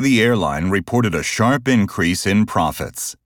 The airline reported a sharp increase in profits.